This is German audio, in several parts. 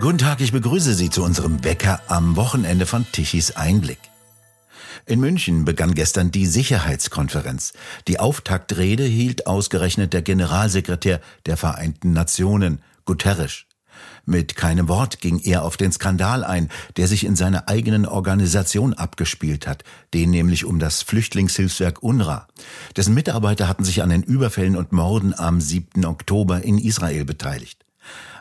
Guten Tag, ich begrüße Sie zu unserem Wecker am Wochenende von Tichys Einblick. In München begann gestern die Sicherheitskonferenz. Die Auftaktrede hielt ausgerechnet der Generalsekretär der Vereinten Nationen, Guterres. Mit keinem Wort ging er auf den Skandal ein, der sich in seiner eigenen Organisation abgespielt hat, den nämlich um das Flüchtlingshilfswerk UNRWA. Dessen Mitarbeiter hatten sich an den Überfällen und Morden am 7. Oktober in Israel beteiligt.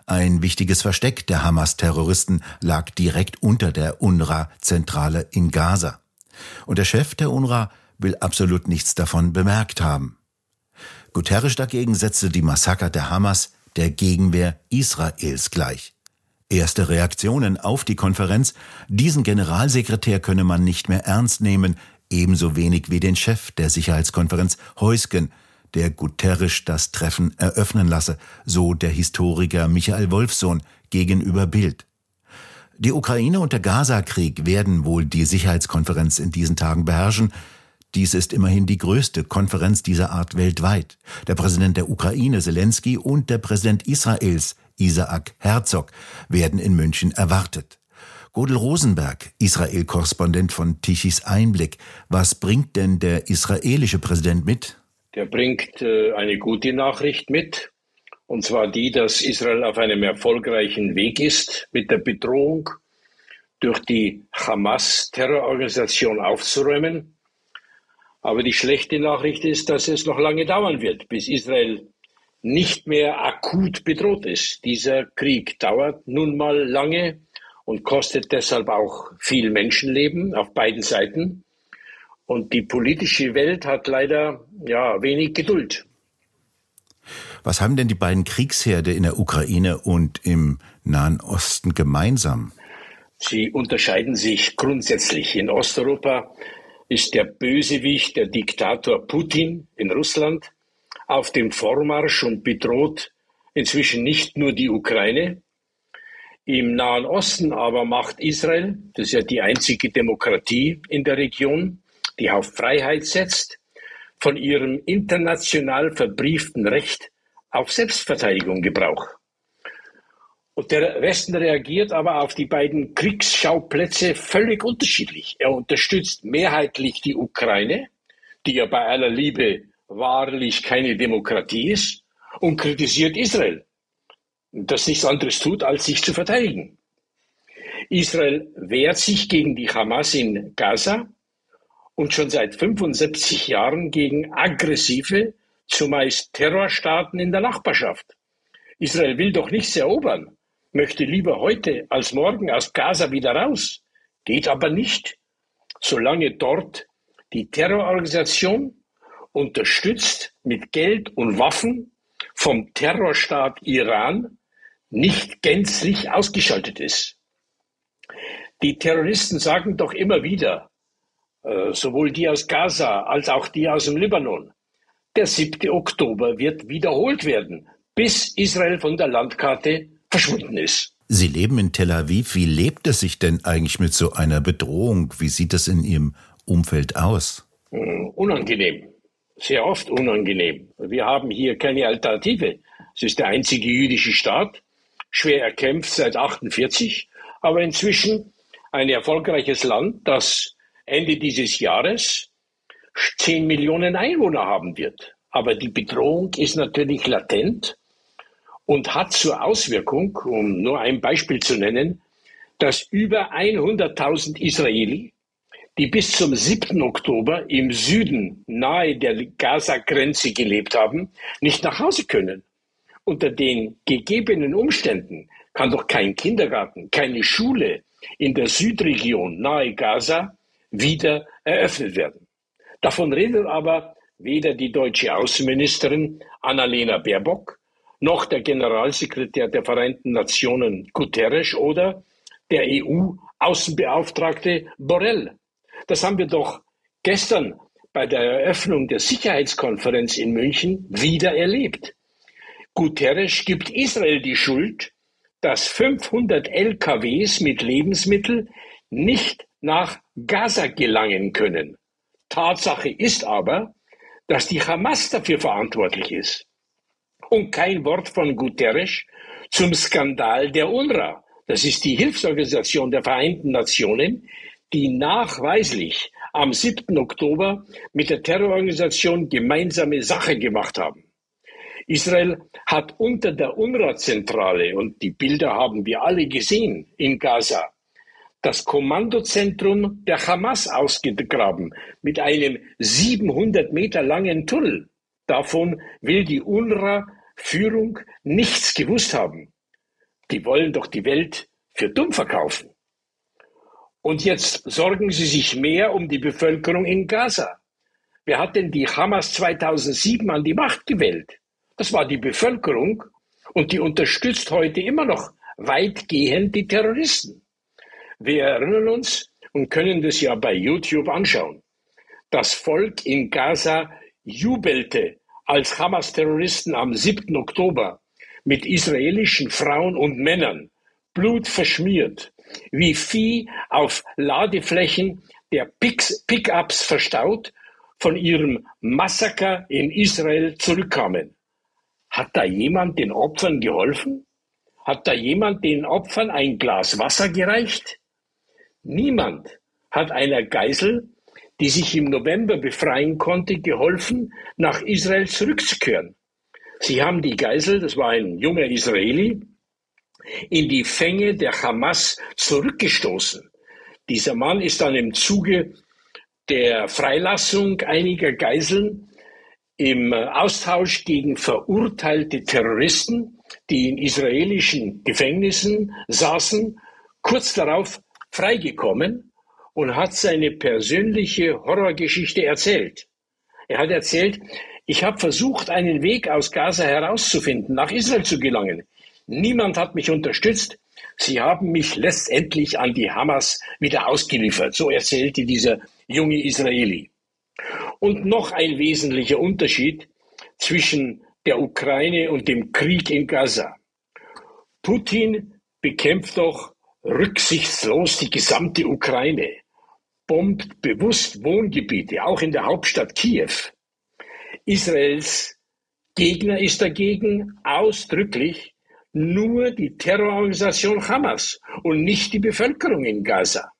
Ein wichtiges Versteck der Hamas-Terroristen lag direkt unter der UNRWA-Zentrale in Gaza. Und der Chef der UNRWA will absolut nichts davon bemerkt haben. Guterres dagegen setzte die Massaker der Hamas der Gegenwehr Israels gleich. Erste Reaktionen auf die Konferenz, diesen Generalsekretär könne man nicht mehr ernst nehmen, ebenso wenig wie den Chef der Sicherheitskonferenz Heusgen, der Guterres das Treffen eröffnen lasse, so der Historiker Michael Wolfsohn gegenüber Bild. Die Ukraine und der Gaza-Krieg werden wohl die Sicherheitskonferenz in diesen Tagen beherrschen, dies ist immerhin die größte Konferenz dieser Art weltweit. Der Präsident der Ukraine, Zelensky, und der Präsident Israels, Isaac Herzog, werden in München erwartet. Godel Rosenberg, Israel-Korrespondent von Tichys Einblick. Was bringt denn der israelische Präsident mit? Der bringt äh, eine gute Nachricht mit. Und zwar die, dass Israel auf einem erfolgreichen Weg ist, mit der Bedrohung durch die Hamas-Terrororganisation aufzuräumen. Aber die schlechte Nachricht ist, dass es noch lange dauern wird, bis Israel nicht mehr akut bedroht ist. Dieser Krieg dauert nun mal lange und kostet deshalb auch viel Menschenleben auf beiden Seiten. Und die politische Welt hat leider ja wenig Geduld. Was haben denn die beiden Kriegsherde in der Ukraine und im Nahen Osten gemeinsam? Sie unterscheiden sich grundsätzlich. In Osteuropa ist der Bösewicht, der Diktator Putin in Russland auf dem Vormarsch und bedroht inzwischen nicht nur die Ukraine. Im Nahen Osten aber macht Israel, das ist ja die einzige Demokratie in der Region, die auf Freiheit setzt, von ihrem international verbrieften Recht auf Selbstverteidigung Gebrauch. Und der Westen reagiert aber auf die beiden Kriegsschauplätze völlig unterschiedlich. Er unterstützt mehrheitlich die Ukraine, die ja bei aller Liebe wahrlich keine Demokratie ist, und kritisiert Israel, das nichts anderes tut, als sich zu verteidigen. Israel wehrt sich gegen die Hamas in Gaza und schon seit 75 Jahren gegen aggressive, zumeist Terrorstaaten in der Nachbarschaft. Israel will doch nichts erobern möchte lieber heute als morgen aus Gaza wieder raus. Geht aber nicht, solange dort die Terrororganisation unterstützt mit Geld und Waffen vom Terrorstaat Iran nicht gänzlich ausgeschaltet ist. Die Terroristen sagen doch immer wieder, sowohl die aus Gaza als auch die aus dem Libanon, der 7. Oktober wird wiederholt werden, bis Israel von der Landkarte verschwunden ist. Sie leben in Tel Aviv. Wie lebt es sich denn eigentlich mit so einer Bedrohung? Wie sieht es in Ihrem Umfeld aus? Hm, unangenehm. Sehr oft unangenehm. Wir haben hier keine Alternative. Es ist der einzige jüdische Staat, schwer erkämpft seit 48, aber inzwischen ein erfolgreiches Land, das Ende dieses Jahres 10 Millionen Einwohner haben wird. Aber die Bedrohung ist natürlich latent und hat zur Auswirkung, um nur ein Beispiel zu nennen, dass über 100.000 Israeli, die bis zum 7. Oktober im Süden nahe der Gaza-Grenze gelebt haben, nicht nach Hause können. Unter den gegebenen Umständen kann doch kein Kindergarten, keine Schule in der Südregion nahe Gaza wieder eröffnet werden. Davon redet aber weder die deutsche Außenministerin Annalena Baerbock noch der Generalsekretär der Vereinten Nationen Guterres oder der EU-Außenbeauftragte Borrell. Das haben wir doch gestern bei der Eröffnung der Sicherheitskonferenz in München wieder erlebt. Guterres gibt Israel die Schuld, dass 500 LKWs mit Lebensmitteln nicht nach Gaza gelangen können. Tatsache ist aber, dass die Hamas dafür verantwortlich ist und kein Wort von Guterres zum Skandal der UNRWA, das ist die Hilfsorganisation der Vereinten Nationen, die nachweislich am 7. Oktober mit der Terrororganisation gemeinsame Sache gemacht haben. Israel hat unter der UNRWA-Zentrale, und die Bilder haben wir alle gesehen in Gaza, das Kommandozentrum der Hamas ausgegraben mit einem 700 Meter langen Tunnel. Davon will die UNRWA-Führung nichts gewusst haben. Die wollen doch die Welt für dumm verkaufen. Und jetzt sorgen sie sich mehr um die Bevölkerung in Gaza. Wer hat denn die Hamas 2007 an die Macht gewählt? Das war die Bevölkerung und die unterstützt heute immer noch weitgehend die Terroristen. Wir erinnern uns und können das ja bei YouTube anschauen. Das Volk in Gaza jubelte, als Hamas-Terroristen am 7. Oktober mit israelischen Frauen und Männern, blutverschmiert, wie Vieh auf Ladeflächen der Pickups verstaut, von ihrem Massaker in Israel zurückkamen. Hat da jemand den Opfern geholfen? Hat da jemand den Opfern ein Glas Wasser gereicht? Niemand hat einer Geisel, die sich im November befreien konnte, geholfen, nach Israel zurückzukehren. Sie haben die Geisel, das war ein junger Israeli, in die Fänge der Hamas zurückgestoßen. Dieser Mann ist dann im Zuge der Freilassung einiger Geiseln im Austausch gegen verurteilte Terroristen, die in israelischen Gefängnissen saßen, kurz darauf freigekommen und hat seine persönliche Horrorgeschichte erzählt. Er hat erzählt, ich habe versucht, einen Weg aus Gaza herauszufinden, nach Israel zu gelangen. Niemand hat mich unterstützt. Sie haben mich letztendlich an die Hamas wieder ausgeliefert. So erzählte dieser junge Israeli. Und noch ein wesentlicher Unterschied zwischen der Ukraine und dem Krieg in Gaza. Putin bekämpft doch rücksichtslos die gesamte Ukraine, bombt bewusst Wohngebiete, auch in der Hauptstadt Kiew. Israels Gegner ist dagegen ausdrücklich nur die Terrororganisation Hamas und nicht die Bevölkerung in Gaza.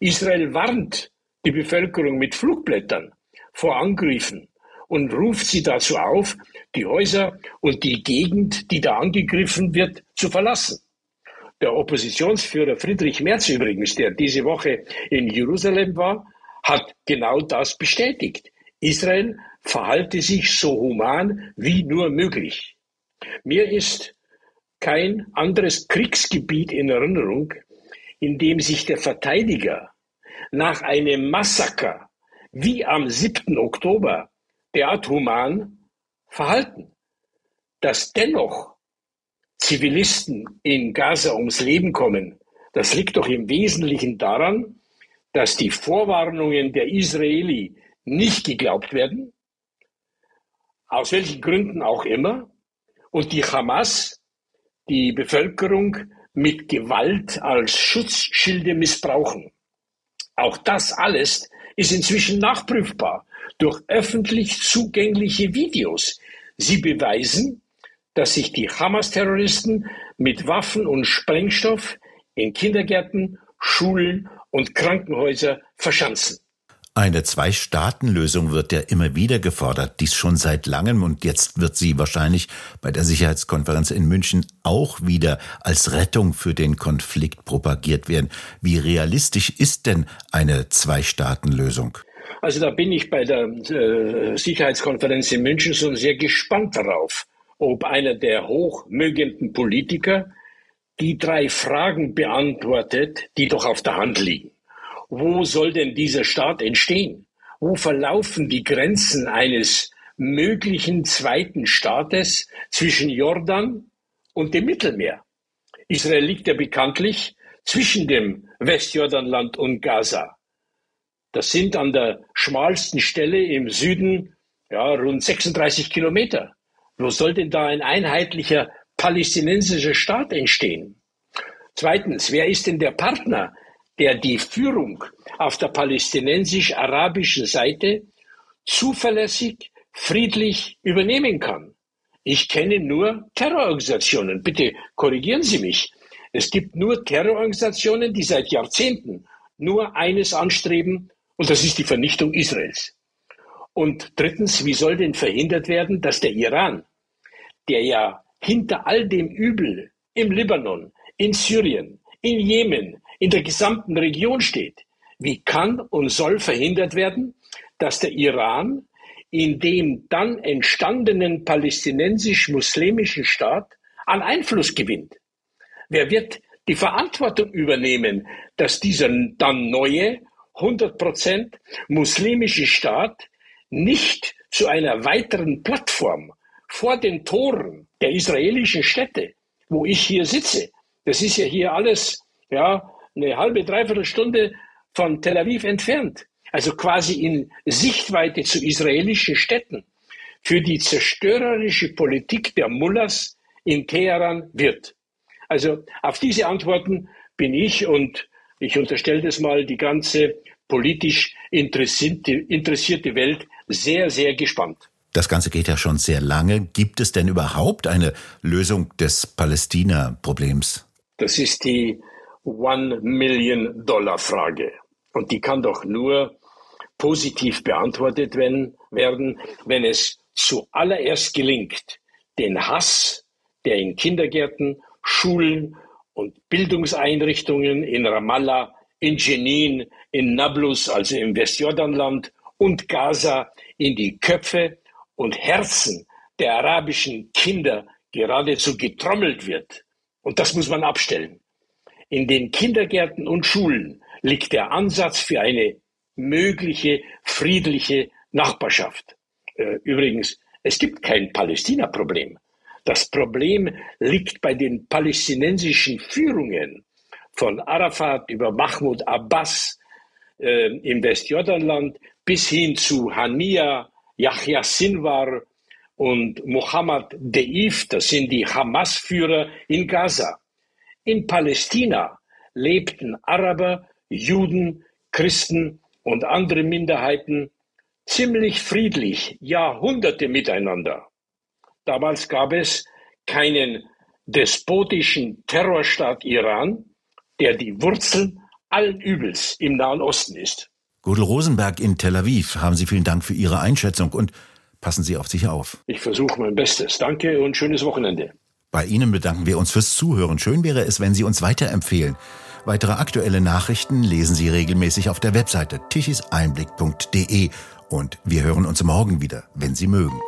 Israel warnt die Bevölkerung mit Flugblättern vor Angriffen und ruft sie dazu auf, die Häuser und die Gegend, die da angegriffen wird, zu verlassen. Der Oppositionsführer Friedrich Merz übrigens, der diese Woche in Jerusalem war, hat genau das bestätigt. Israel verhalte sich so human wie nur möglich. Mir ist kein anderes Kriegsgebiet in Erinnerung, in dem sich der Verteidiger nach einem Massaker wie am 7. Oktober derart human verhalten, dass dennoch Zivilisten in Gaza ums Leben kommen, das liegt doch im Wesentlichen daran, dass die Vorwarnungen der Israeli nicht geglaubt werden, aus welchen Gründen auch immer, und die Hamas die Bevölkerung mit Gewalt als Schutzschilde missbrauchen. Auch das alles ist inzwischen nachprüfbar durch öffentlich zugängliche Videos. Sie beweisen, dass sich die Hamas-Terroristen mit Waffen und Sprengstoff in Kindergärten, Schulen und Krankenhäuser verschanzen. Eine Zwei-Staaten-Lösung wird ja immer wieder gefordert, dies schon seit langem und jetzt wird sie wahrscheinlich bei der Sicherheitskonferenz in München auch wieder als Rettung für den Konflikt propagiert werden. Wie realistisch ist denn eine Zwei-Staaten-Lösung? Also da bin ich bei der äh, Sicherheitskonferenz in München schon sehr gespannt darauf, ob einer der hochmögenden Politiker die drei Fragen beantwortet, die doch auf der Hand liegen. Wo soll denn dieser Staat entstehen? Wo verlaufen die Grenzen eines möglichen zweiten Staates zwischen Jordan und dem Mittelmeer? Israel liegt ja bekanntlich zwischen dem Westjordanland und Gaza. Das sind an der schmalsten Stelle im Süden ja, rund 36 Kilometer. Wo soll denn da ein einheitlicher palästinensischer Staat entstehen? Zweitens, wer ist denn der Partner der die Führung auf der palästinensisch-arabischen Seite zuverlässig, friedlich übernehmen kann. Ich kenne nur Terrororganisationen. Bitte korrigieren Sie mich. Es gibt nur Terrororganisationen, die seit Jahrzehnten nur eines anstreben, und das ist die Vernichtung Israels. Und drittens, wie soll denn verhindert werden, dass der Iran, der ja hinter all dem Übel im Libanon, in Syrien, in Jemen, in der gesamten Region steht, wie kann und soll verhindert werden, dass der Iran in dem dann entstandenen palästinensisch-muslimischen Staat an Einfluss gewinnt? Wer wird die Verantwortung übernehmen, dass dieser dann neue 100% muslimische Staat nicht zu einer weiteren Plattform vor den Toren der israelischen Städte, wo ich hier sitze, das ist ja hier alles ja, eine halbe, dreiviertel Stunde von Tel Aviv entfernt, also quasi in Sichtweite zu israelischen Städten, für die zerstörerische Politik der Mullahs in Teheran wird. Also auf diese Antworten bin ich und ich unterstelle das mal die ganze politisch interessierte, interessierte Welt sehr, sehr gespannt. Das Ganze geht ja schon sehr lange. Gibt es denn überhaupt eine Lösung des Palästina-Problems? Das ist die One-Million-Dollar-Frage. Und die kann doch nur positiv beantwortet werden, wenn es zuallererst gelingt, den Hass, der in Kindergärten, Schulen und Bildungseinrichtungen in Ramallah, in Jenin, in Nablus, also im Westjordanland und Gaza in die Köpfe und Herzen der arabischen Kinder geradezu getrommelt wird. Und das muss man abstellen. In den Kindergärten und Schulen liegt der Ansatz für eine mögliche friedliche Nachbarschaft. Äh, übrigens, es gibt kein Palästina-Problem. Das Problem liegt bei den palästinensischen Führungen von Arafat über Mahmoud Abbas äh, im Westjordanland bis hin zu Hania, Yahya Sinwar und Mohammed Deif, das sind die Hamas-Führer in Gaza. In Palästina lebten Araber, Juden, Christen und andere Minderheiten ziemlich friedlich Jahrhunderte miteinander. Damals gab es keinen despotischen Terrorstaat Iran, der die Wurzel allen Übels im Nahen Osten ist. Gudel Rosenberg in Tel Aviv, haben Sie vielen Dank für Ihre Einschätzung und passen Sie auf sich auf. Ich versuche mein Bestes. Danke und schönes Wochenende. Bei Ihnen bedanken wir uns fürs Zuhören. Schön wäre es, wenn Sie uns weiterempfehlen. Weitere aktuelle Nachrichten lesen Sie regelmäßig auf der Webseite tichiseinblick.de und wir hören uns morgen wieder, wenn Sie mögen.